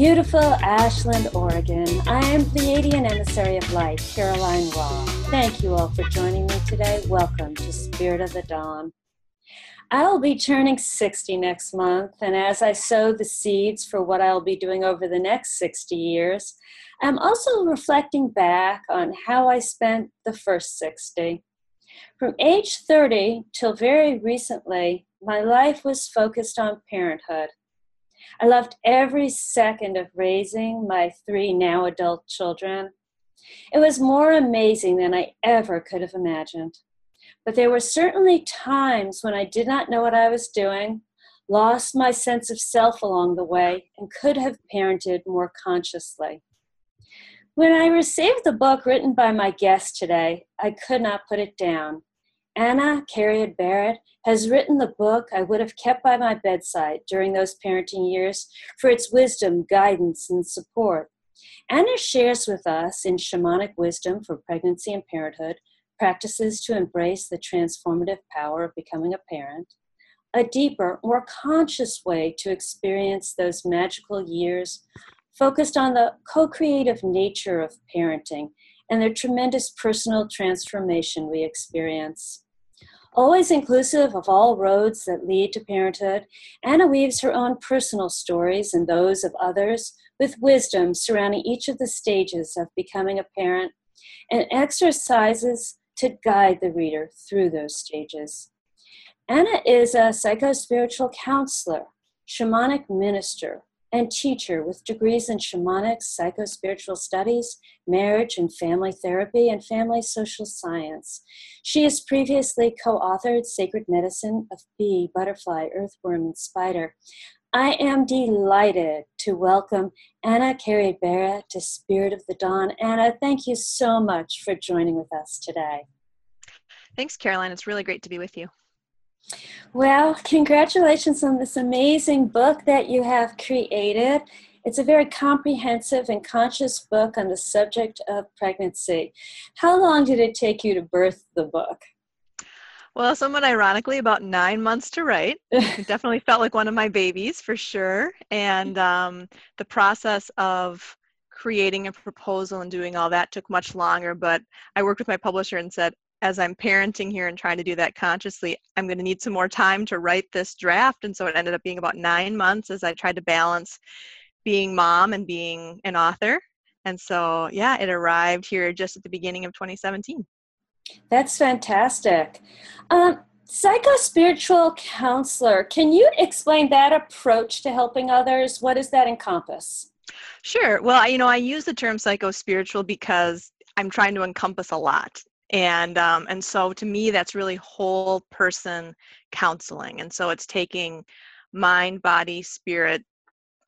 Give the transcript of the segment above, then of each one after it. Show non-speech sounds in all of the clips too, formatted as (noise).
beautiful Ashland, Oregon. I am Pleiadian Emissary of Light, Caroline Raw. Thank you all for joining me today. Welcome to Spirit of the Dawn. I'll be turning 60 next month, and as I sow the seeds for what I'll be doing over the next 60 years, I'm also reflecting back on how I spent the first 60. From age 30 till very recently, my life was focused on parenthood. I loved every second of raising my three now adult children. It was more amazing than I ever could have imagined. But there were certainly times when I did not know what I was doing, lost my sense of self along the way, and could have parented more consciously. When I received the book written by my guest today, I could not put it down. Anna Cariad Barrett has written the book I would have kept by my bedside during those parenting years for its wisdom, guidance, and support. Anna shares with us in Shamanic Wisdom for Pregnancy and Parenthood practices to embrace the transformative power of becoming a parent, a deeper, more conscious way to experience those magical years focused on the co creative nature of parenting and the tremendous personal transformation we experience. Always inclusive of all roads that lead to parenthood, Anna weaves her own personal stories and those of others with wisdom surrounding each of the stages of becoming a parent and exercises to guide the reader through those stages. Anna is a psycho-spiritual counselor, shamanic minister, and teacher with degrees in shamanic, psycho-spiritual studies, marriage and family therapy, and family social science. She has previously co-authored Sacred Medicine of Bee, Butterfly, Earthworm, and Spider. I am delighted to welcome Anna Cariad Barrett to Spirit of the Dawn. Anna, thank you so much for joining with us today. Thanks, Caroline. It's really great to be with you. Well, congratulations on this amazing book that you have created. It's a very comprehensive and conscious book on the subject of pregnancy. How long did it take you to birth the book? Well, somewhat ironically, about nine months to write. (laughs) it definitely felt like one of my babies for sure. And um, the process of creating a proposal and doing all that took much longer. But I worked with my publisher and said, as I'm parenting here and trying to do that consciously, I'm going to need some more time to write this draft. And so it ended up being about nine months as I tried to balance being mom and being an author. And so, yeah, it arrived here just at the beginning of 2017. That's fantastic. Um, psycho spiritual counselor, can you explain that approach to helping others? What does that encompass? Sure. Well, you know, I use the term psycho spiritual because I'm trying to encompass a lot and um, and so to me that's really whole person counseling and so it's taking mind body spirit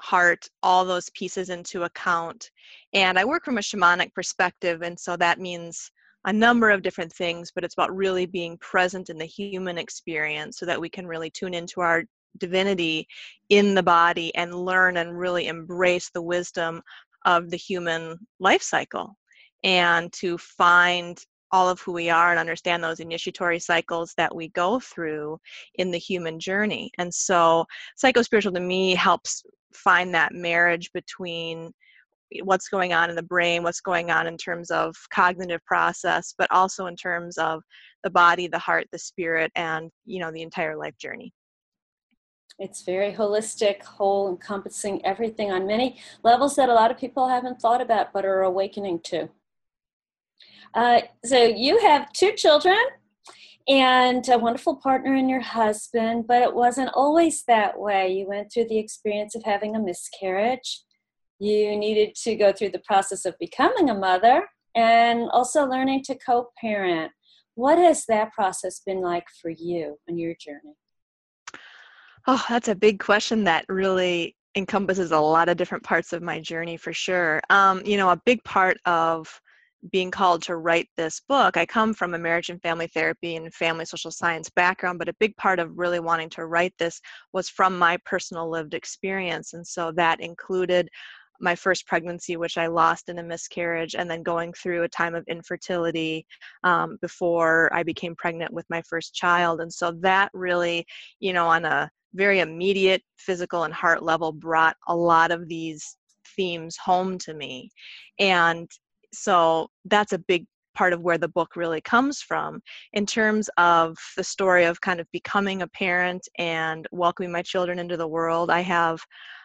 heart all those pieces into account and i work from a shamanic perspective and so that means a number of different things but it's about really being present in the human experience so that we can really tune into our divinity in the body and learn and really embrace the wisdom of the human life cycle and to find all of who we are and understand those initiatory cycles that we go through in the human journey. And so, psychospiritual to me helps find that marriage between what's going on in the brain, what's going on in terms of cognitive process, but also in terms of the body, the heart, the spirit, and you know the entire life journey. It's very holistic, whole, encompassing everything on many levels that a lot of people haven't thought about but are awakening to. Uh, so you have two children and a wonderful partner in your husband, but it wasn't always that way. You went through the experience of having a miscarriage. You needed to go through the process of becoming a mother and also learning to co parent. What has that process been like for you on your journey? Oh, that's a big question that really encompasses a lot of different parts of my journey for sure. Um, you know, a big part of being called to write this book, I come from a marriage and family therapy and family social science background, but a big part of really wanting to write this was from my personal lived experience. And so that included my first pregnancy, which I lost in a miscarriage, and then going through a time of infertility um, before I became pregnant with my first child. And so that really, you know, on a very immediate physical and heart level, brought a lot of these themes home to me and so that's a big part of where the book really comes from in terms of the story of kind of becoming a parent and welcoming my children into the world. I have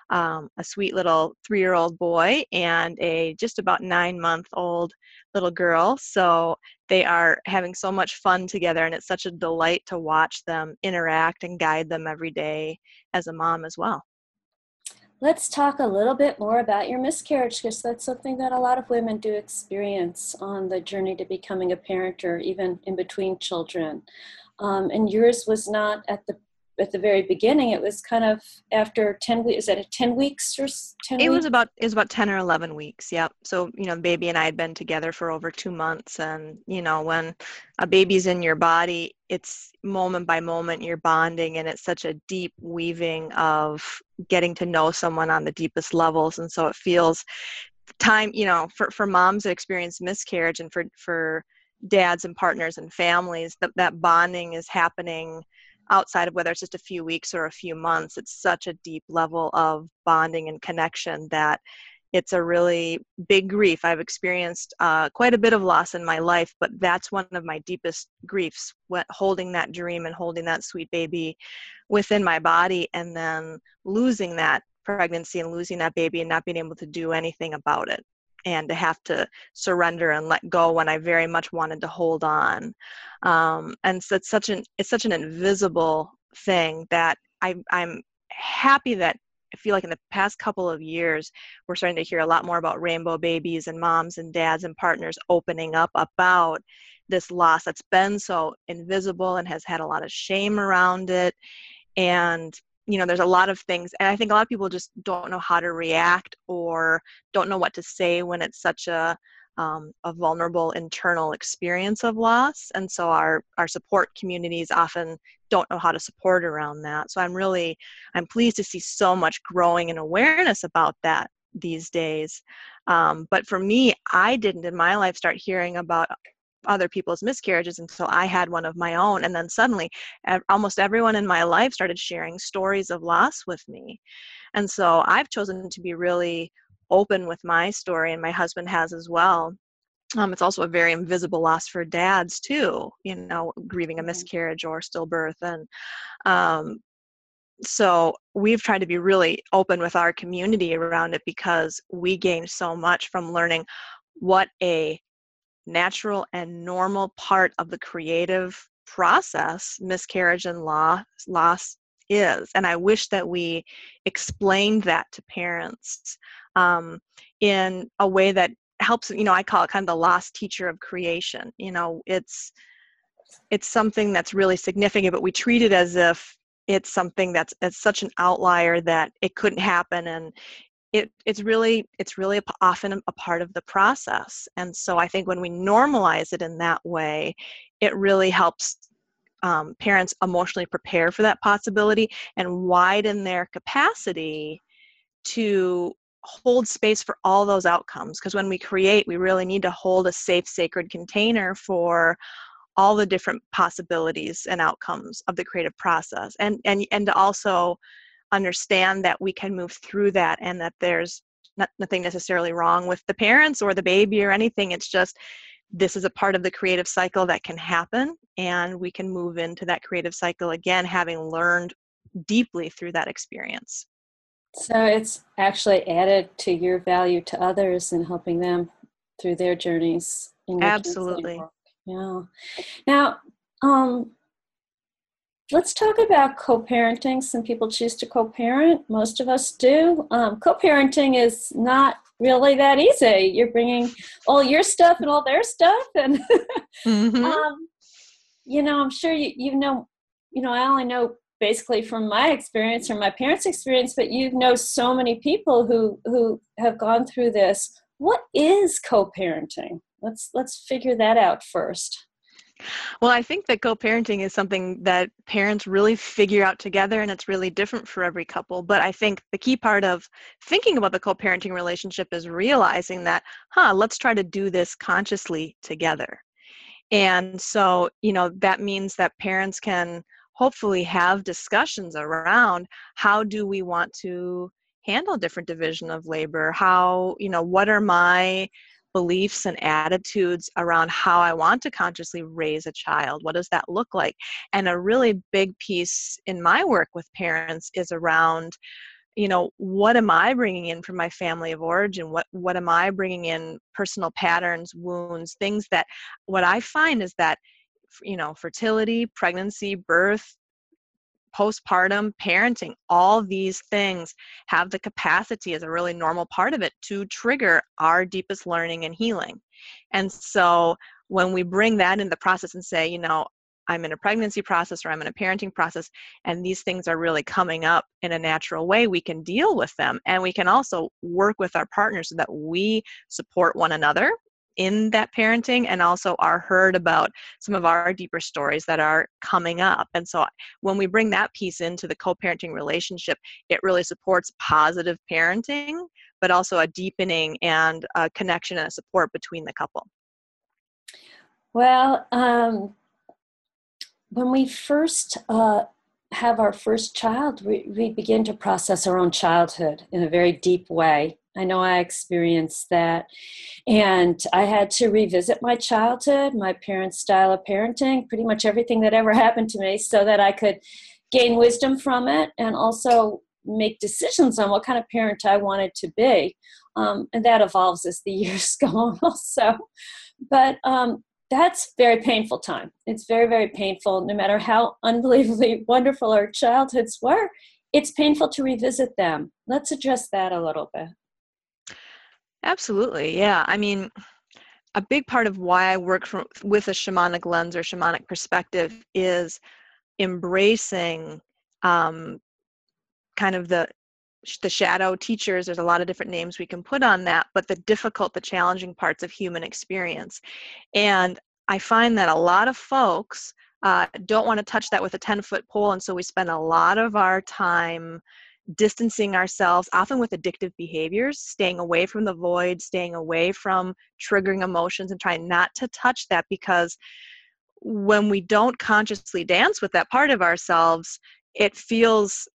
um, a sweet little three year old boy and a just about nine month old little girl. So they are having so much fun together, and it's such a delight to watch them interact and guide them every day as a mom as well. Let's talk a little bit more about your miscarriage because that's something that a lot of women do experience on the journey to becoming a parent or even in between children. Um, and yours was not at the at the very beginning it was kind of after 10 weeks is that a 10 weeks or 10 it weeks? was about it was about 10 or 11 weeks yep so you know baby and i had been together for over two months and you know when a baby's in your body it's moment by moment you're bonding and it's such a deep weaving of getting to know someone on the deepest levels and so it feels time you know for, for moms that experience miscarriage and for for dads and partners and families that that bonding is happening outside of whether it's just a few weeks or a few months it's such a deep level of bonding and connection that it's a really big grief. I've experienced uh, quite a bit of loss in my life but that's one of my deepest griefs what, holding that dream and holding that sweet baby within my body and then losing that pregnancy and losing that baby and not being able to do anything about it and to have to surrender and let go when I very much wanted to hold on. Um, and so it's such an it's such an invisible thing that I, I'm happy that I feel like in the past couple of years, we're starting to hear a lot more about rainbow babies and moms and dads and partners opening up about this loss that's been so invisible and has had a lot of shame around it. And you know there's a lot of things and i think a lot of people just don't know how to react or don't know what to say when it's such a um, a vulnerable internal experience of loss and so our our support communities often don't know how to support around that. So i'm really i'm pleased to see so much growing and awareness about that these days. Um, but for me i didn't in my life start hearing about other people's miscarriages until I had one of my own. And then suddenly, almost everyone in my life started sharing stories of loss with me. And so I've chosen to be really open with my story, and my husband has as well. Um, it's also a very invisible loss for dads too, you know, grieving a mm-hmm. miscarriage or stillbirth. And um, so we've tried to be really open with our community around it because we gained so much from learning what a natural and normal part of the creative process miscarriage and loss loss is and i wish that we explained that to parents um, in a way that helps you know i call it kind of the lost teacher of creation you know it's it's something that's really significant but we treat it as if it's something that's it's such an outlier that it couldn't happen and it, it's really it's really often a part of the process and so i think when we normalize it in that way it really helps um, parents emotionally prepare for that possibility and widen their capacity to hold space for all those outcomes because when we create we really need to hold a safe sacred container for all the different possibilities and outcomes of the creative process and and and to also understand that we can move through that and that there's not, nothing necessarily wrong with the parents or the baby or anything. It's just this is a part of the creative cycle that can happen and we can move into that creative cycle again having learned deeply through that experience. So it's actually added to your value to others and helping them through their journeys. Absolutely. Yeah. Now, um, Let's talk about co parenting. Some people choose to co parent, most of us do. Um, co parenting is not really that easy. You're bringing all your stuff and all their stuff. And, (laughs) mm-hmm. um, you know, I'm sure you, you know, you know, I only know basically from my experience or my parents' experience, but you know so many people who who have gone through this. What is co-parenting? Let's let's figure that out first. Well, I think that co parenting is something that parents really figure out together, and it's really different for every couple. But I think the key part of thinking about the co parenting relationship is realizing that, huh, let's try to do this consciously together. And so, you know, that means that parents can hopefully have discussions around how do we want to handle different division of labor how you know what are my beliefs and attitudes around how I want to consciously raise a child. What does that look like? And a really big piece in my work with parents is around you know what am i bringing in from my family of origin what what am i bringing in personal patterns wounds things that what i find is that you know fertility pregnancy birth postpartum parenting all these things have the capacity as a really normal part of it to trigger our deepest learning and healing. And so when we bring that in the process and say you know i'm in a pregnancy process or i'm in a parenting process and these things are really coming up in a natural way we can deal with them. And we can also work with our partners so that we support one another in that parenting and also are heard about some of our deeper stories that are coming up. And so when we bring that piece into the co parenting relationship, it really supports positive parenting, but also a deepening and a connection and a support between the couple. Well, um, when we first uh, have our first child, we, we begin to process our own childhood in a very deep way. I know I experienced that. And I had to revisit my childhood, my parents' style of parenting, pretty much everything that ever (laughs) happened to me, so that I could gain wisdom from it and also make decisions on what kind of parent I wanted to be. Um, and that evolves as the (laughs) years go on, also. But um, that's very painful time. It's very, very painful, no matter how unbelievably (laughs) wonderful our childhoods were. It's painful to revisit them. Let's address that a little bit. Absolutely. Yeah. I mean, a big part of why I work from, with a shamanic lens or shamanic perspective is embracing um, kind of the the shadow teachers there's a lot of different names we can put on that but the difficult the challenging parts of human experience and i find that a lot of folks uh, don't want to touch that with a 10 foot pole and so we spend a lot of our time distancing ourselves, often with addictive behaviors, staying away from the void, staying away from triggering emotions, and trying not to touch that because when we don't consciously dance with that part of ourselves, it feels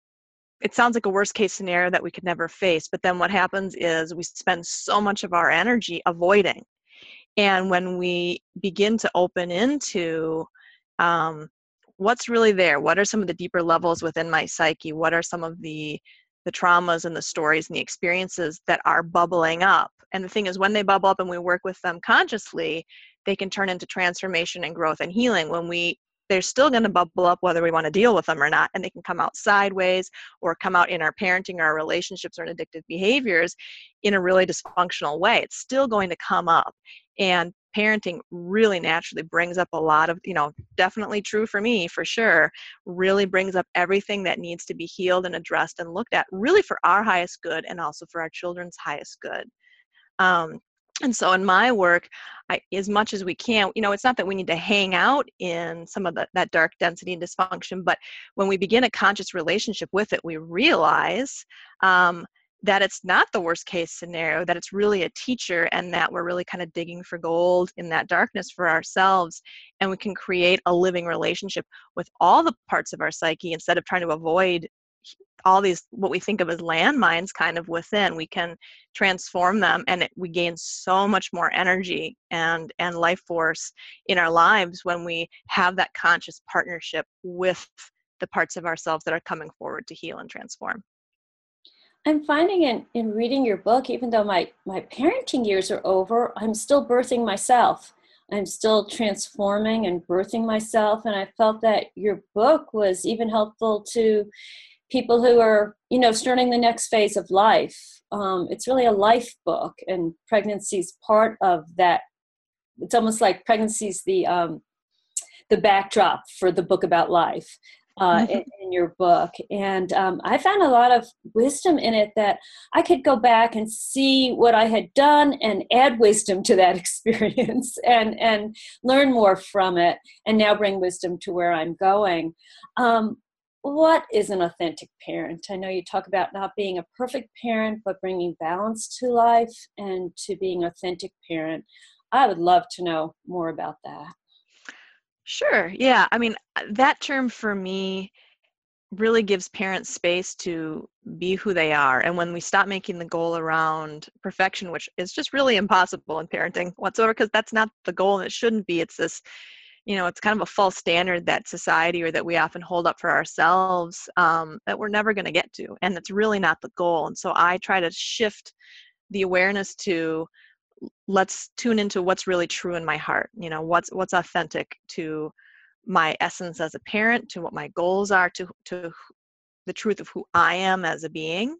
it sounds like a worst case scenario that we could never face. But then what happens is we spend so much of our energy avoiding. And when we begin to open into um, what's really there? What are some of the deeper levels within my psyche? What are some of the the traumas and the stories and the experiences that are bubbling up? And the thing is when they bubble up and we work with them consciously they can turn into transformation and growth and healing when we they're still going to bubble up whether we want to deal with them or not and they can come out sideways or come out in our parenting or our relationships or in addictive behaviors in a really dysfunctional way. It's still going to come up. And parenting really naturally brings up a lot of you know definitely true for me for sure really brings up everything that needs to be healed and addressed and looked at really for our highest good and also for our children's highest good. Um, and so in my work I, as much as we can you know it's not that we need to hang out in some of the, that dark density and dysfunction but when we begin a conscious relationship with it we realize um, that it's not the worst case scenario that it's really a teacher and that we're really kind of digging for gold in that darkness for ourselves and we can create a living relationship with all the parts of our psyche instead of trying to avoid all these what we think of as landmines kind of within we can transform them and it, we gain so much more energy and and life force in our lives when we have that conscious partnership with the parts of ourselves that are coming forward to heal and transform I'm finding in, in reading your book, even though my, my parenting years are over, I'm still birthing myself. I'm still transforming and birthing myself. And I felt that your book was even helpful to people who are, you know, starting the next phase of life. Um, it's really a life book, and pregnancy is part of that. It's almost like pregnancy is the um, the backdrop for the book about life uh, mm-hmm. in, in, your book. And um, I found a lot of wisdom in it that I could go back and see what I had done and add wisdom to that (laughs) experience and, and learn more from it and now bring wisdom to where I'm going. Um, what is an authentic parent? I know you talk about not being a perfect parent, but bringing balance to life and to being authentic parent. I would love to know more about that. Sure. Yeah. I mean, uh, that term for me really gives parents space to be who they are. And when we stop making the goal around perfection, which is just really impossible in parenting whatsoever, because that's not the goal and it shouldn't be. It's this, you know, it's kind of a false standard that society or that we often hold up for ourselves um, that we're never going to get to. And it's really not the goal. And so I try to shift the awareness to let's tune into what's really true in my heart you know what's what's authentic to my essence as a parent to what my goals are to to the truth of who I am as a being.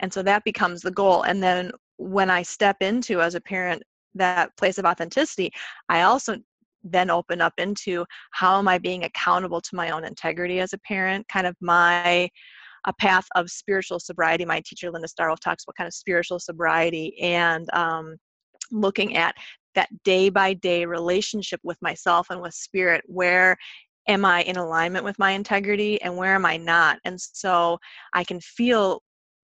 And so that becomes the goal. And then when I step into, as a parent, that place of authenticity, I also then open up into how am I being accountable to my own integrity as a parent, kind of my a path of spiritual sobriety. My teacher Linda Star Wolf talks about kind of spiritual sobriety and um, looking at that day by day relationship with myself and with spirit where am I in alignment with my integrity and where am I not? And so I can feel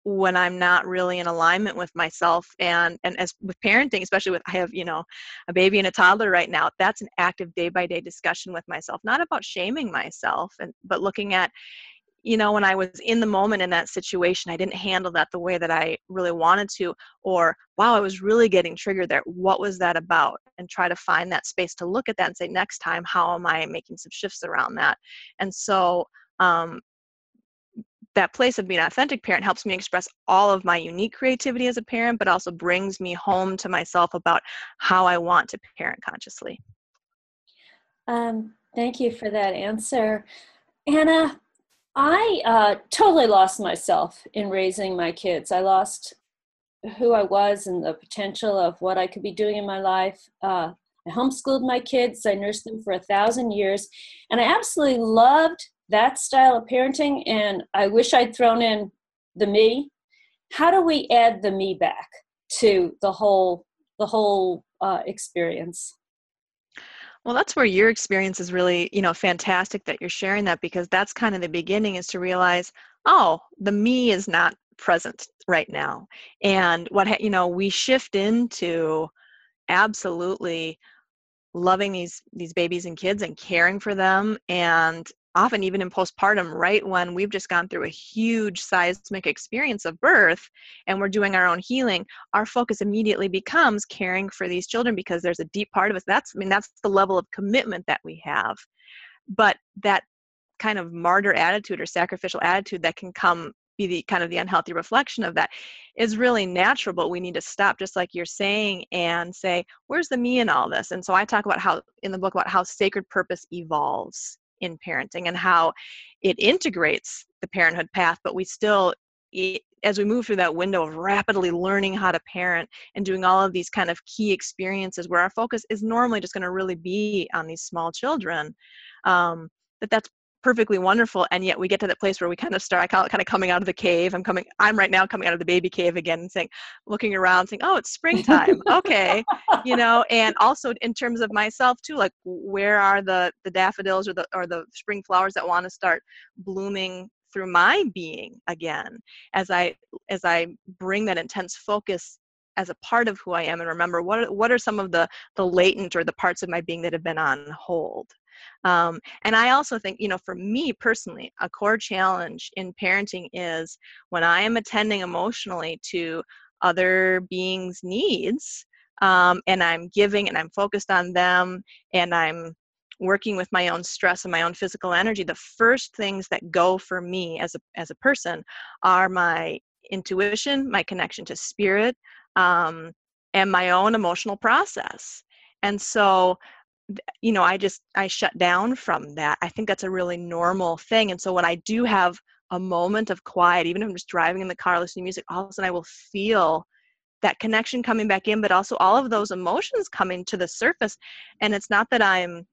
when I'm not really in alignment with myself and and as with parenting, especially with I have, you know, a baby and a toddler right now, that's an active day by day discussion with myself, not about shaming myself and but looking at you know, when I was in the moment in that situation, I didn't handle that the way that I really wanted to, or wow, I was really getting triggered there. What was that about? And try to find that space to look at that and say, next time, how am I making some shifts around that? And so, um, that place of being an authentic parent helps me express all of my unique creativity as a parent, but also brings me home to myself about how I want to parent consciously. Um, thank you for that answer. Anna, I uh, totally lost myself in raising my kids. I lost who I was and the potential of what I could be doing in my life. Uh, I homeschooled my kids, I nursed them for a thousand years, and I absolutely loved that style of parenting. And I wish I'd thrown in the me. How do we add the me back to the whole the whole uh, experience? Well, that's where your experience is really, you know, fantastic that you're sharing that because that's kind of the beginning is to realize, oh, the me is not present right now. And what, you know, we shift into absolutely loving these these babies and kids and caring for them and often even in postpartum, right when we've just gone through a huge seismic experience of birth and we're doing our own healing, our focus immediately becomes caring for these children because there's a deep part of us. That's, I mean, that's the level of commitment that we have. But that kind of martyr attitude or sacrificial attitude that can come be the kind of the unhealthy reflection of that is really natural but we need to stop just like you're saying and say where's the me in all this and so i talk about how in the book about how sacred purpose evolves in parenting and how it integrates the parenthood path, but we still, as we move through that window of rapidly learning how to parent and doing all of these kind of key experiences where our focus is normally just going to really be on these small children, um, that that's perfectly wonderful and yet we get to that place where we kind of start i call it kind of coming out of the cave. I'm coming i'm right now coming out of the baby cave again and saying looking around saying oh it's springtime. (laughs) Okay you know and also in terms of myself too like where are the the daffodils or the or the spring flowers that want to start blooming through my being again as i as i bring that intense focus as a part of who I am and remember what are, what are some of the the latent or the parts of my being that have been on hold um, and I also think, you know, for me personally, a core challenge in parenting is when I am attending emotionally to other beings' needs um, and I'm giving and I'm focused on them and I'm working with my own stress and my own physical energy, the first things that go for me as a, as a person are my intuition, my connection to spirit, um, and my own emotional process. And so you know i just i shut down from that. I think that's a really normal thing and so when i do have a moment of quiet even if i'm just driving in the car listening to music all of a sudden i will feel that connection coming back in but also all of those emotions coming to the surface and it's not that i'm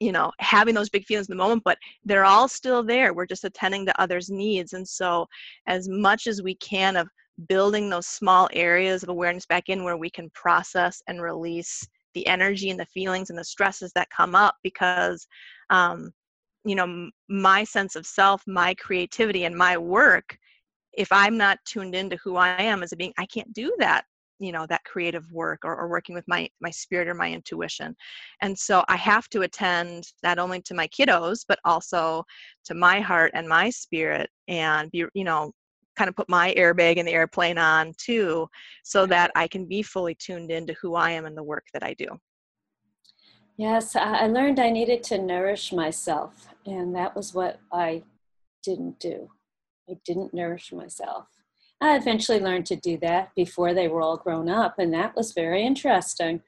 you know having those big feelings in the moment but they're all still there. We're just attending to others needs and so as much as we can of building those small areas of awareness back in where we can process and release the energy and the feelings and the stresses that come up because um, you know my sense of self my creativity and my work if i'm not tuned into who i am as a being i can't do that you know that creative work or, or working with my my spirit or my intuition. And so i have to attend not only to my kiddos but also to my heart and my spirit and be you know kind of put my airbag in the airplane on too so that i can be fully tuned into who i am and the work that i do. Yes i learned i needed to nourish myself and that was what i didn't do. I didn't nourish myself. I eventually learned to do that before they were all grown up and that was very interesting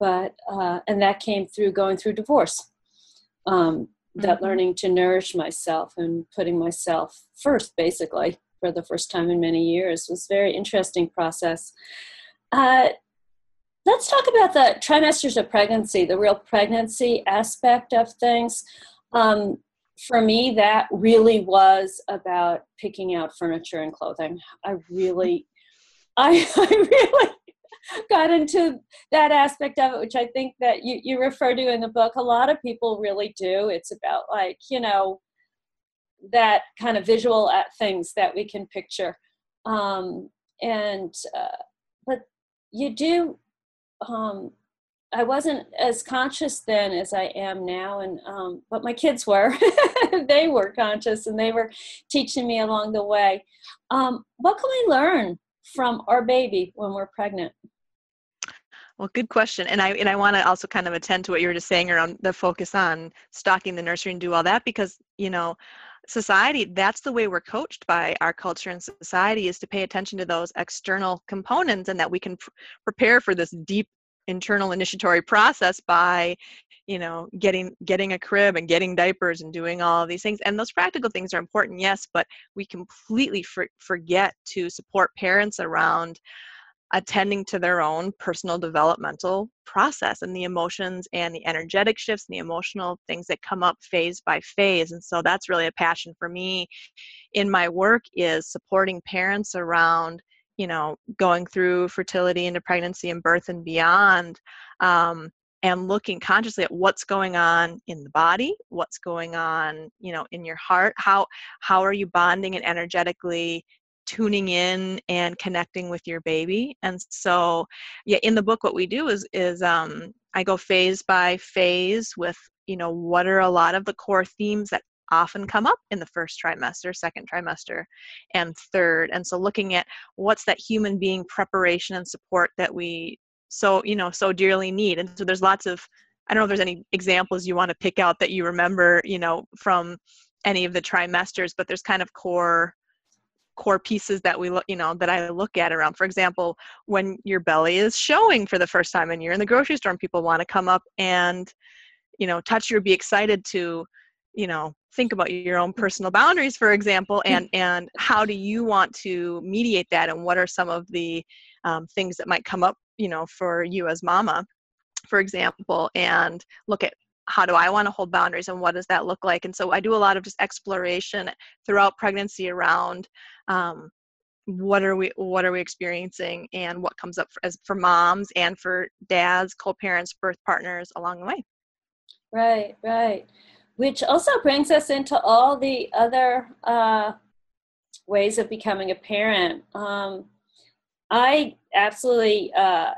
but uh, and that came through going through divorce um, that mm-hmm. learning to nourish myself and putting myself first basically for the first time in many years was a very interesting process uh, let's talk about the trimesters of pregnancy the real pregnancy aspect of things um, for me that really was about picking out furniture and clothing i really (laughs) I, I really got into that aspect of it, which I think that you, you refer to in the book. A lot of people really do. It's about like, you know, that kind of visual at things that we can picture. Um, and, uh, but you do, um, I wasn't as conscious then as I am now, and um, but my kids were. (laughs) they were conscious, and they were teaching me along the way. Um, what can we learn from our baby when we're pregnant? Well, good question. And I and I want to also kind of attend to what you were just saying around the focus on stocking the nursery and do all that because, you know, society that's the way we're coached by our culture and society is to pay attention to those external components and that we can pr- prepare for this deep internal initiatory process by you know getting getting a crib and getting diapers and doing all of these things. And those practical things are important yes but we completely for, forget to support parents around attending to their own personal developmental process and the emotions and the energetic shifts and the emotional things that come up phase by phase and so that's really a passion for me in my work is supporting parents around you know going through fertility into pregnancy and birth and beyond um, and looking consciously at what's going on in the body what's going on you know in your heart how how are you bonding and energetically tuning in and connecting with your baby and so yeah in the book what we do is is um, i go phase by phase with you know what are a lot of the core themes that often come up in the first trimester second trimester and third and so looking at what's that human being preparation and support that we so you know so dearly need and so there's lots of i don't know if there's any examples you want to pick out that you remember you know from any of the trimesters but there's kind of core core pieces that we look you know that i look at around. For example when your belly is showing for the first time and you're in the grocery store and people want to come up and you know touch you or be excited to you know think about your own personal boundaries for example and and how do you want to mediate that and what are some of the um, things that might come up you know for you as mama for example and look at how do I want to hold boundaries and what does that look like? And so I do a lot of just exploration throughout pregnancy around um, what are we what are we experiencing and what comes up for, as for moms and for dads, co-parents, birth partners along the way. Right, right. Which also brings us into all the other uh, ways of becoming a parent. Um, I absolutely uh,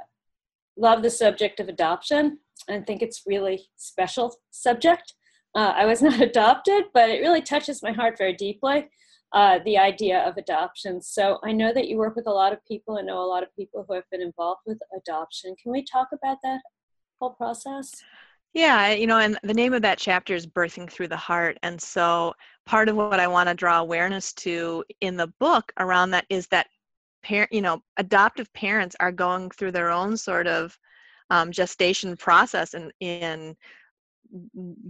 love the subject of adoption. I think it's really special subject. Uh, I was (laughs) not adopted, but it really touches my heart very deeply. Uh, the idea of adoption. So I know that you work with a lot of people and know a lot of people who have been involved with adoption. Can we talk about that whole process? Yeah, you know, and the name of that chapter is Birthing Through the Heart. And so part of what I want to draw awareness to in the book around that is that parent, you know, adoptive parents are going through their own sort of um, gestation process and in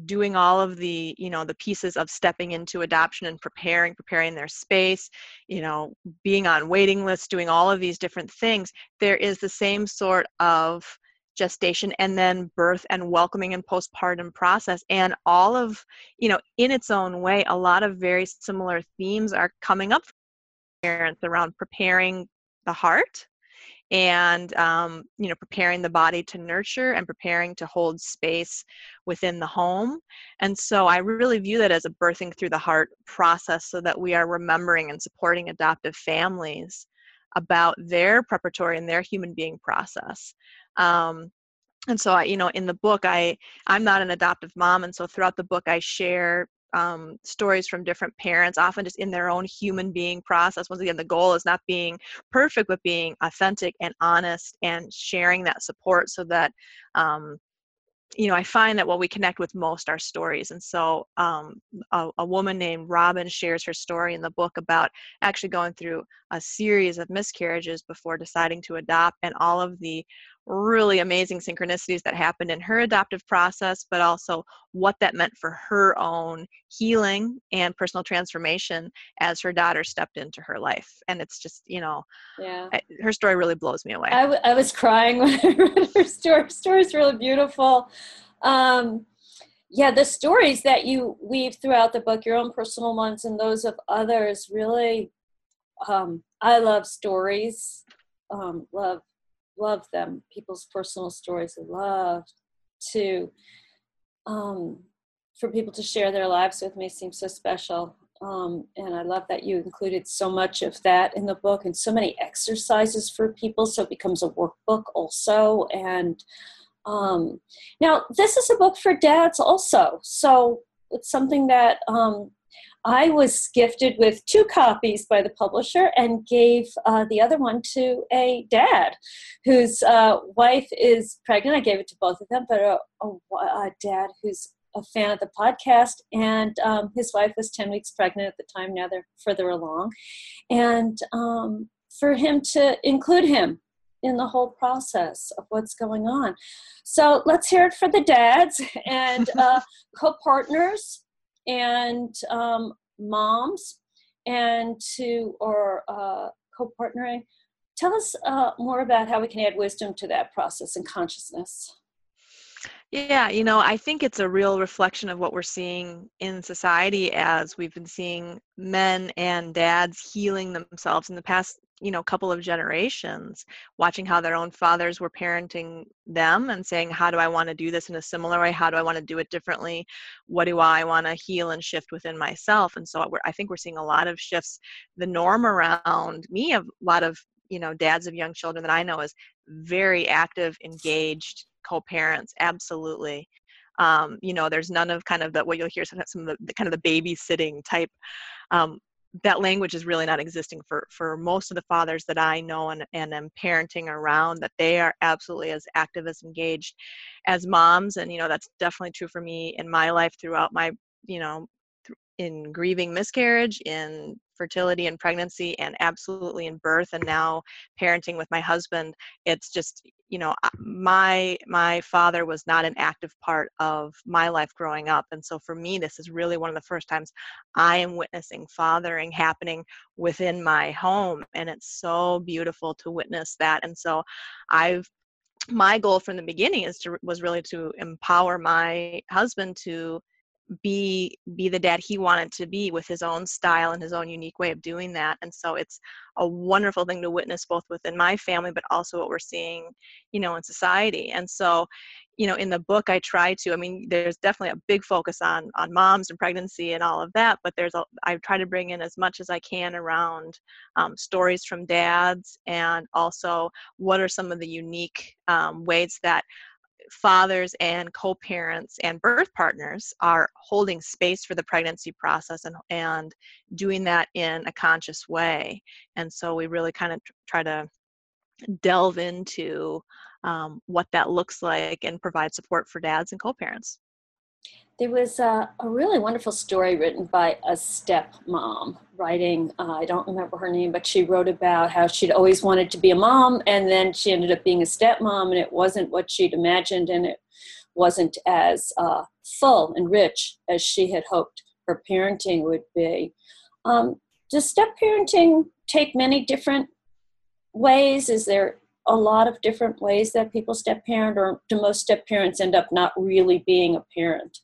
doing all of the you know the pieces of stepping into adoption and preparing preparing their space you know being on waiting lists doing all of these different things there is the same sort of gestation and then birth and welcoming and postpartum process. And all of you know in its own way a lot of very similar themes are coming up parents around preparing the heart and um, you know preparing the body to nurture and preparing to hold space within the home. And so i really view that as a birthing through the heart process so that we are remembering and supporting adoptive families about their preparatory and their human being process. Um, and so i you know in the book i i'm not an adoptive mom and so throughout the book i share um, stories from different parents, often just in their own human being process. Once again, the goal is not being perfect, but being authentic and honest and sharing that support so that um, you know, I find that what we connect with most are stories. And so um, a, a, woman named Robin shares her story in the book about actually going through a series of miscarriages before deciding to adopt and all of the really amazing synchronicities that happened in her adoptive process, but also what that meant for her own healing and personal transformation as her daughter stepped into her life. And it's just, you know, yeah, her story really blows me away. I, w- I was crying (laughs) when I read her story. Her story's really beautiful. Um, yeah, the stories that you weave throughout the book, your own personal ones and those of others, really, um, I love stories. Um, love love them, people's personal stories. I love to um, for people to share their lives with me seems so special. Um, and I love that you included so much of that in the book and so many exercises for people, so it becomes a workbook also. And um, now, this is a book for dads also, so it's something that um, I was gifted with two copies by the publisher and gave uh, the other one to a dad whose uh, wife is pregnant. I gave it to both of them, but a, a, a dad who's a fan of the podcast, and um, his wife was 10 weeks pregnant at the time. Now they're further along. And um, for him to include him in the whole process of what's going on. So let's hear it for the dads and (laughs) uh, co partners and um, moms and to or uh, co-partnering tell us uh, more about how we can add wisdom to that process and consciousness. Yeah, you know, I think it's a real reflection of what we're seeing in society as we've been seeing men and dads healing themselves in the past you know couple of generations watching how their own fathers were parenting them and saying how do i want to do this in a similar way? How do i want to do it differently? What do i want to heal and shift within myself? And so i think we're seeing a lot of shifts. The norm around me of a lot of you know dads of young children that i know is very active engaged co-parents absolutely. Um, you know there's none of kind of the what you'll hear some, some of the, the kind of the babysitting type um, that language is really not existing for for most of the fathers that I know and and am parenting around that they are absolutely as active as engaged as moms and you know that's definitely true for me in my life throughout my you know in grieving miscarriage in fertility and pregnancy and absolutely in birth and now parenting with my husband it's just you know my my father was not an active part of my life growing up and so for me this is really one of the first times i am witnessing fathering happening within my home and it's so beautiful to witness that and so i've my goal from the beginning is to was really to empower my husband to be be the dad he wanted to be with his own style and his own unique way of doing that and so it's a wonderful thing to witness both within my family but also what we're seeing you know in society and so you know in the book i try to i mean there's definitely a big focus on on moms and pregnancy and all of that but there's a i try to bring in as much as i can around um, stories from dads and also what are some of the unique um, ways that fathers and co-parents and birth partners are holding space for the pregnancy process and, and doing that in a conscious way. And so we really kind of try to delve into um, what that looks like and provide support for dads and co-parents there was a, a, really wonderful story written by a stepmom writing uh, i don't remember her name but she wrote about how she'd always wanted to be a mom and then she ended up being a stepmom and it wasn't what she'd imagined and it wasn't as uh, full and rich as she had hoped her parenting would be. Um, does step parenting take many different ways? Is there a lot of different ways that people step parent or do most step parents end up not really being a parent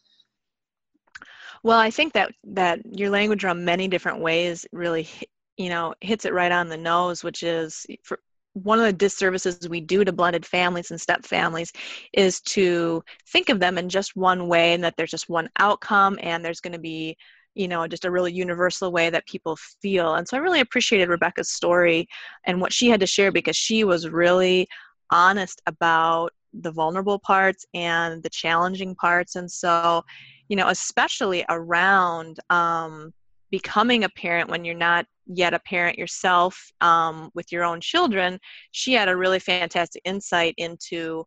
well, I think that that your language around many different ways really, you know, hits it right on the nose, which is for one of the disservices we do to blended families and step families is to think of them in just one way and that there's just one outcome and there's going to be you know just a really universal way that people feel. And so i really appreciated rebecca's story and what she had to share because she was really honest about the vulnerable parts and the challenging parts. And so you know especially around um, becoming a parent when you're not yet a parent yourself um, with your own children she had a really fantastic insight into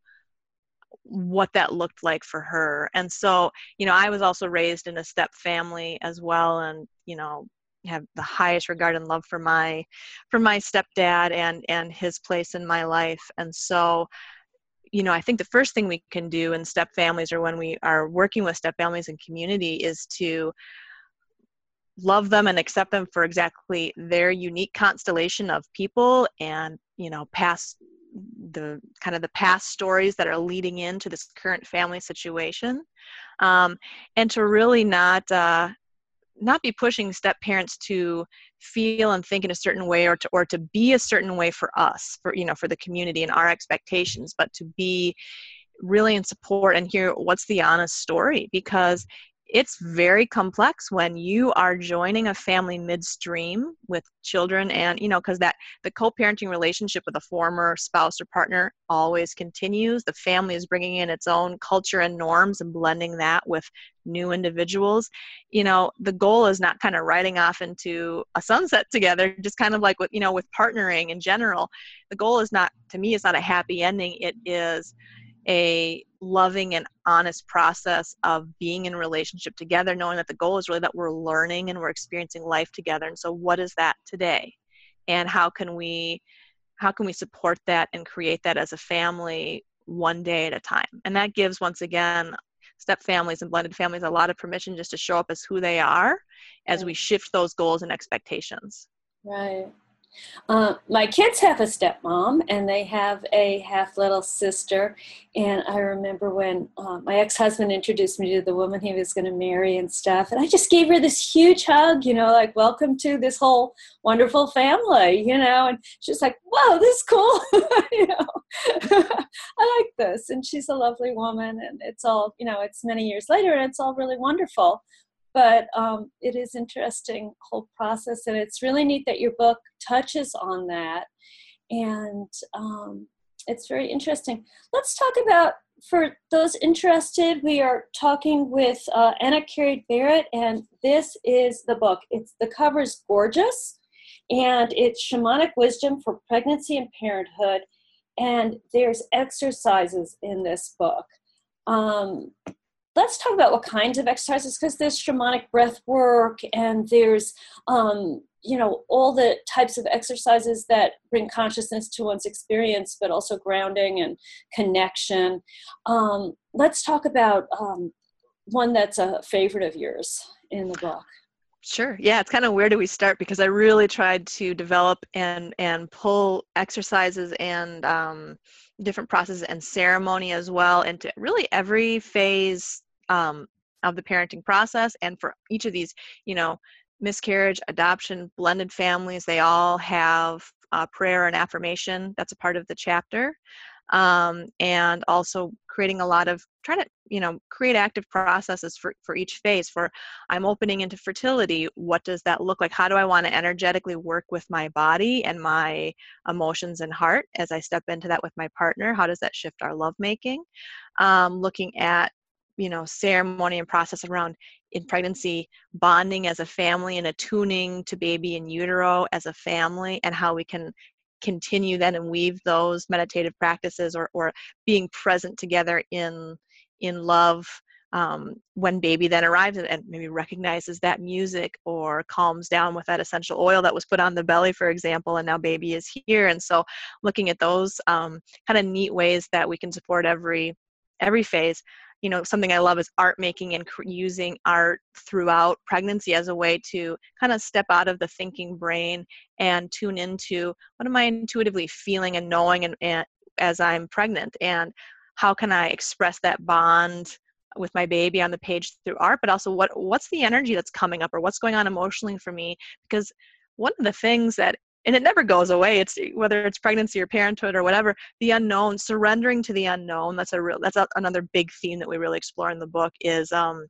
what that looked like for her. And so you know i was also raised in a step family as well and you know have the highest regard and love for my for my stepdad and and his place in my life. And so you know i think the first thing we can do in step families or when we are working with step families and community is to love them and accept them for exactly their unique constellation of people and you know past the kind of the past stories that are leading into this current family situation. Um, and to really not uh, not be pushing step parents to feel and think in a certain way or to or to be a certain way for us for you know for the community and our expectations but to be really in support and hear what's the honest story because it's very complex when you are joining a family midstream with children and you know because that the co-parenting relationship with a former spouse or partner always continues. The family is bringing in its own culture and norms and blending that with new individuals. You know the goal is not kind of riding off into a sunset together just kind of like with you know with partnering in general. The goal is not to me it's not a happy ending. It is a loving and honest process of being in relationship together knowing that the goal is really that we're learning and we're experiencing life together. And so what is that today? And how can we how can we support that and create that as a family one day at a time? And that gives once again step families and blended families a lot of permission just to show up as who they are as we shift those goals and expectations. Right uh, my kids have a stepmom and they have a half little sister. And I remember when uh, my ex husband introduced me to the woman he was going to marry and stuff. And I just gave her this huge hug, you know, like, welcome to this whole wonderful family, you know. And she's like, whoa, this is cool. (laughs) you know, (laughs) I like this. And she's a lovely woman. And it's all, you know, it's many years later and it's all really wonderful but um, it is interesting whole process and it's really neat that your book touches on that. And um, it's very interesting. Let's talk about for those interested we are talking with uh, anna Cariad Barrett and this is the book. It's the cover is gorgeous and it's shamanic wisdom for pregnancy and parenthood and there's exercises in this book. Um, let's talk about what kinds of exercises because there's shamanic breath work and there's um, you know all the types of exercises that bring consciousness to one's experience but also grounding and connection. Um, let's talk about um, one that's a favorite of yours in the book. Sure. Yeah, it's kind of where do we start? Because I really tried to develop and and pull exercises and um, different processes and ceremony as well into really every phase um, of the parenting process. And for each of these you know miscarriage adoption blended families they all have uh, prayer and affirmation that's a part of the chapter um, and also creating a lot of trying to you know create active processes for, for each phase for i'm opening into fertility what does that look like? How do i want to energetically work with my body and my emotions and heart as i step into that with my partner? How does that shift our lovemaking? Um, looking at you know ceremony and process around in pregnancy bonding as a family and attuning to baby in utero as a family and how we can continue then and weave those meditative practices or, or being present together in in love um, when baby then arrives and, maybe recognizes that music or calms down with that essential oil that was put on the belly for example and now baby is here. And so looking at those um, kind of neat ways that we can support every every phase you know something i love is art making and cr- using art throughout pregnancy as a way to kind of step out of the thinking brain and tune into what am i intuitively feeling and knowing and, and as i'm pregnant and how can i express that bond with my baby on the page through art but also what what's the energy that's coming up or what's going on emotionally for me? Because one of the things that and it never goes away. It's whether it's pregnancy or parenthood or whatever the unknown surrendering to the unknown that's a real that's a, another big theme that we really explore in the book is um,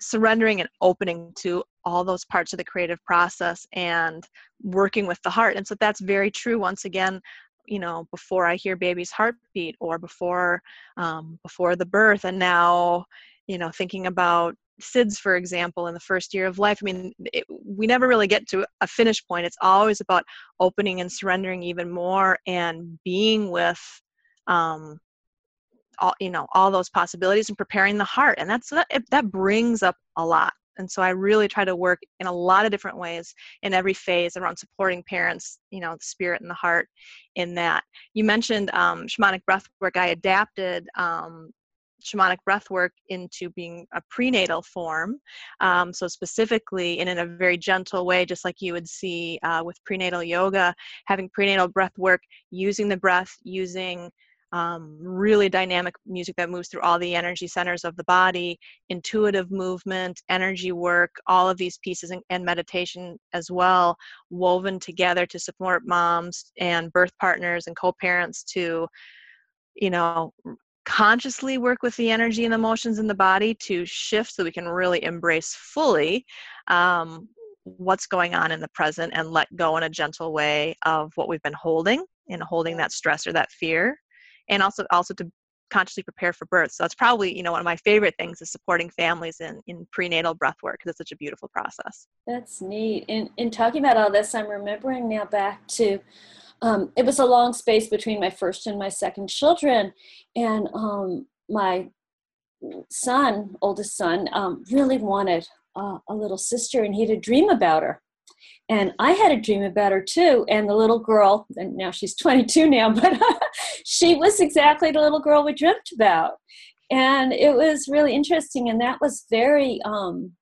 surrendering and opening to all those parts of the creative process and working with the heart. And so that's very true once again you know before i hear baby's heartbeat or before um, before the birth and now you know thinking about SIDS, for example, in the first year of life, I mean, it, we never really get to a finish point. It's always about opening and surrendering even more and being with, um, all you know, all those possibilities and preparing the heart, and that's that. That brings up a lot. And so I really try to work in a lot of different ways in every phase around supporting parents, you know, the spirit and the heart in that. You mentioned um, shamanic breath work. I adapted um, shamanic breath work into being a prenatal form. Um, so, specifically, and in a very gentle way, just like you would see uh, with prenatal yoga, having prenatal breath work, using the breath, using um, really dynamic music that moves through all the energy centers of the body, intuitive movement, energy work, all of these pieces, and, and meditation as well, woven together to support moms and birth partners and co parents to you know consciously work with the energy and the emotions in the body to shift so we can really embrace fully um, what's going on in the present and let go in a gentle way of what we've been holding and holding that stress or that fear. And also also to consciously prepare for birth. So that's probably you know one of my favorite things is supporting families in in prenatal breath work because it's such a beautiful process. That's neat. And in talking about all this i'm remembering now back to um, it was a long space between my first and my second children. And um, my son oldest son um, really wanted uh, a little sister and he had a dream about her. And i had a dream about her too. And the little girl and now she's (laughs) 22 now but (laughs) she was exactly the little girl we dreamt about. And it was really interesting and that was very um,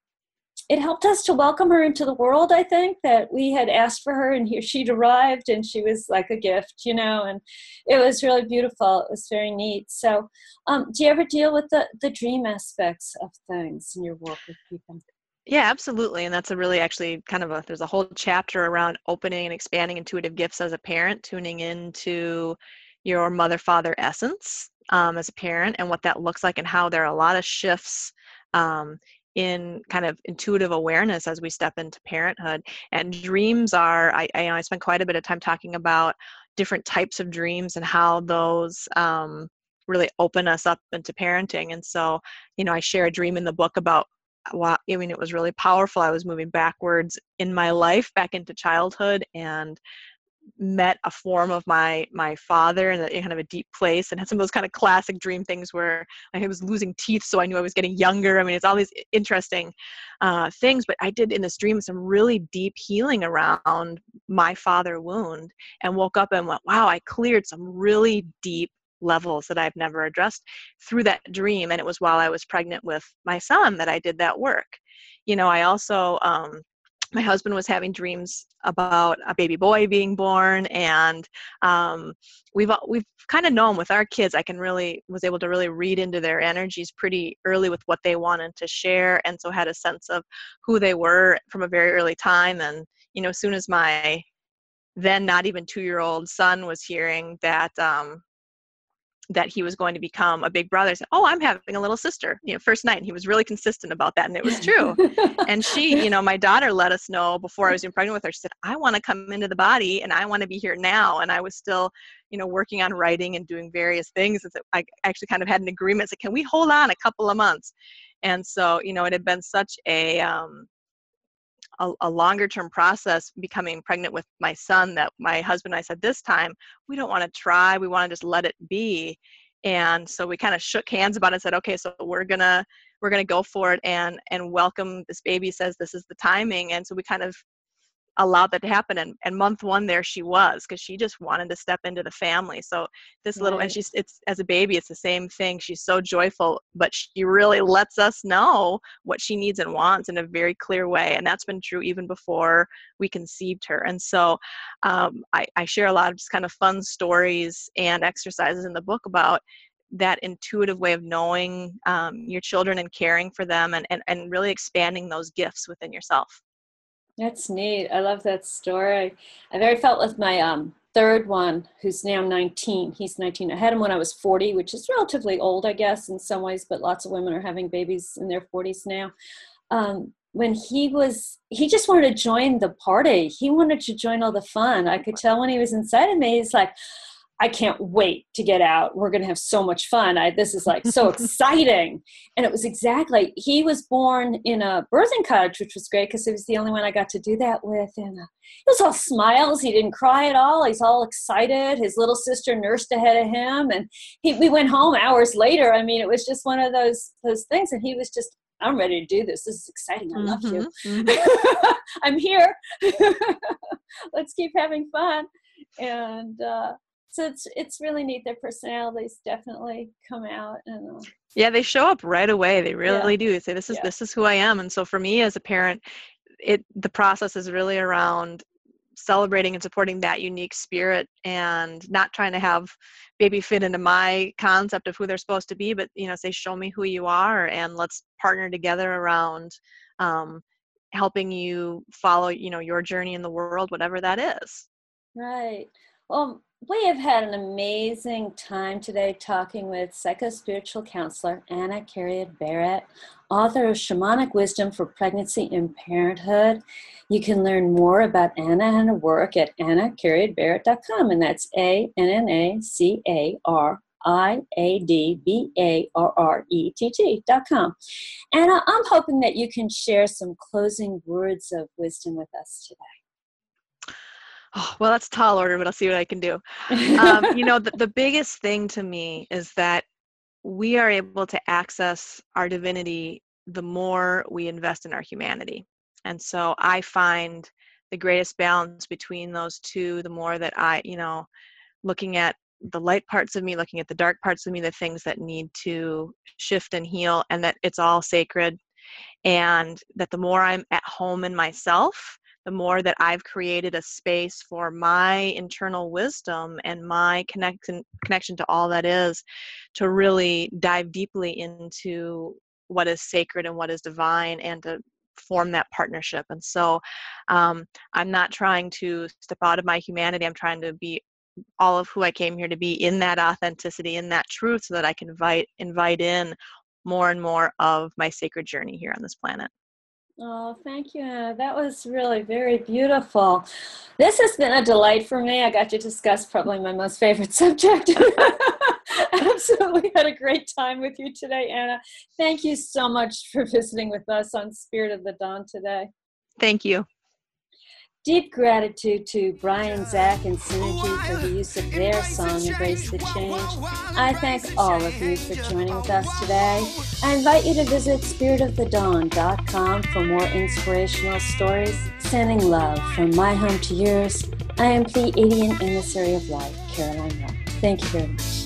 it helped us to welcome her into the world i think that we had asked for her and here she'd arrived and she was like a gift you know and it was really beautiful it was very neat so um, do you ever deal with the the dream aspects of things in your work with people yeah, absolutely. And that's a really actually kind of a there's a whole chapter around opening and expanding intuitive gifts as a parent, tuning into your mother father essence um, as a parent and what that looks like and how there are a lot of shifts um, in kind of intuitive awareness as we step into parenthood. And dreams are, I, I, I spend quite a bit of time talking about different types of dreams and how those um, really open us up into parenting. And so, you know, I share a dream in the book about wow, I mean, it was really powerful. I was moving backwards in my life, back into childhood, and met a form of my my father in, a, in kind of a deep place and had some of those kind of classic dream things where I was losing teeth so I knew I was getting younger. I mean, it's all these interesting uh, things, but I did in this dream some really deep healing around my father wound and woke up and went, wow, I cleared some really deep levels that I've never addressed through that dream. And it was while I was pregnant with my son that I did that work. You know, I also um, my husband was having dreams about a baby boy being born and um, we've we've kind of known with our kids i can really was able to really read into their energies pretty early with what they wanted to share and so had a sense of who they were from a very early time and you know as soon as my then not even two year old son was hearing that um, that he was going to become a big brother. Said, "Oh, I'm having a little sister." You know, first night, and he was really consistent about that, and it was (laughs) true. and she, you know, my daughter let us know before I was even pregnant with her. She said, "I want to come into the body, and I want to be here now." And I was still, you know, working on writing and doing various things. And so I actually kind of had an agreement. Said, "Can we hold on a couple of months?" And so, you know, it had been such a um, a, a longer term process becoming pregnant with my son that my husband and I said this time we don't want to try we want to just let it be. And so we kind of shook hands about it and said okay so we're gonna we're gonna go for it and and welcome this baby says this is the timing. And so we kind of allowed that to happen and, and month one there she was because she just wanted to step into the family. So this right. little and she's it's as a baby it's the same thing she's so joyful but she really lets us know what she needs and wants in a very clear way and that's been true even before we conceived her. And so um, I, I share a lot of just kind of fun stories and exercises in the book about that intuitive way of knowing um, your children and caring for them and, and, and really expanding those gifts within yourself that's neat. I love that story. I very felt with my um, third one, who's now 19. He's 19. I had him when I was 40, which is relatively old, I guess, in some ways, but lots of women are having babies in their 40s now. Um, when he was he just wanted to join the party he wanted to join all the fun i could tell when he was inside of me he's like I can't wait to get out. We're going to have so much fun. I, this is like so (laughs) exciting. And it was exactly, he was born in a birthing cottage, which was great because it was the only one I got to do that with. And uh, it was all smiles. He didn't cry at all. He's all excited. His little sister nursed ahead of him. And he, we went home hours later. I mean, it was just one of those, those things. And he was just, I'm ready to do this. This is exciting. I love mm-hmm, you. Mm-hmm. (laughs) I'm here. (laughs) Let's keep having fun. And, uh, so it's it's really neat. Their personalities definitely come out and. Uh, yeah, they show up right away. They really yeah. do. They say, "This is yeah. this is who I am." And so for me as a parent, it the process is really around celebrating and supporting that unique spirit and not trying to have baby fit into my concept of who they're supposed to be but you know say show me who you are and let's partner together around um, helping you follow you know your journey in the world whatever that is right well we have had an amazing time today talking with psychospiritual counselor Anna Cariad Barrett, author of Shamanic Wisdom for Pregnancy and Parenthood. You can learn more about Anna and her work at annacariadbarrett.com, and that's A N N A C A R I A D B A R R E T T.com. Anna, I'm hoping that you can share some closing words of wisdom with us today oh, well, that's tall order, but I'll see what I can do. Um, you know, the, the biggest thing to me is that we are able to access our divinity the more we invest in our humanity. And so I find the greatest balance between those two, the more that I, you know, looking at the light parts of me, looking at the dark parts of me, the things that need to shift and heal, and that it's all sacred. And that the more I'm at home in myself, the more that I've created a space for my internal wisdom and my connection connection to all that is to really dive deeply into what is sacred and what is divine and to form that partnership. And so um, i'm not trying to step out of my humanity. I'm trying to be all of who i came here to be in that authenticity in that truth so that i can invite invite in more and more of my sacred journey here on this planet Oh, thank you, Anna. That was really very beautiful. This has been a delight for me. I got to discuss probably my most favorite (laughs) subject. (laughs) Absolutely had a great time with you today, Anna. Thank you so much for visiting with us on Spirit of the Dawn today. Thank you. Deep gratitude to Brian, Zach, and Synergy for the use of their song, Embrace the Change. I thank all of you for joining with us today. I invite you to visit spiritofthedawn.com for more inspirational stories. Sending love from my home to yours. I am Pleiadian Emissary of Light, Caroline Rock. Thank you very much.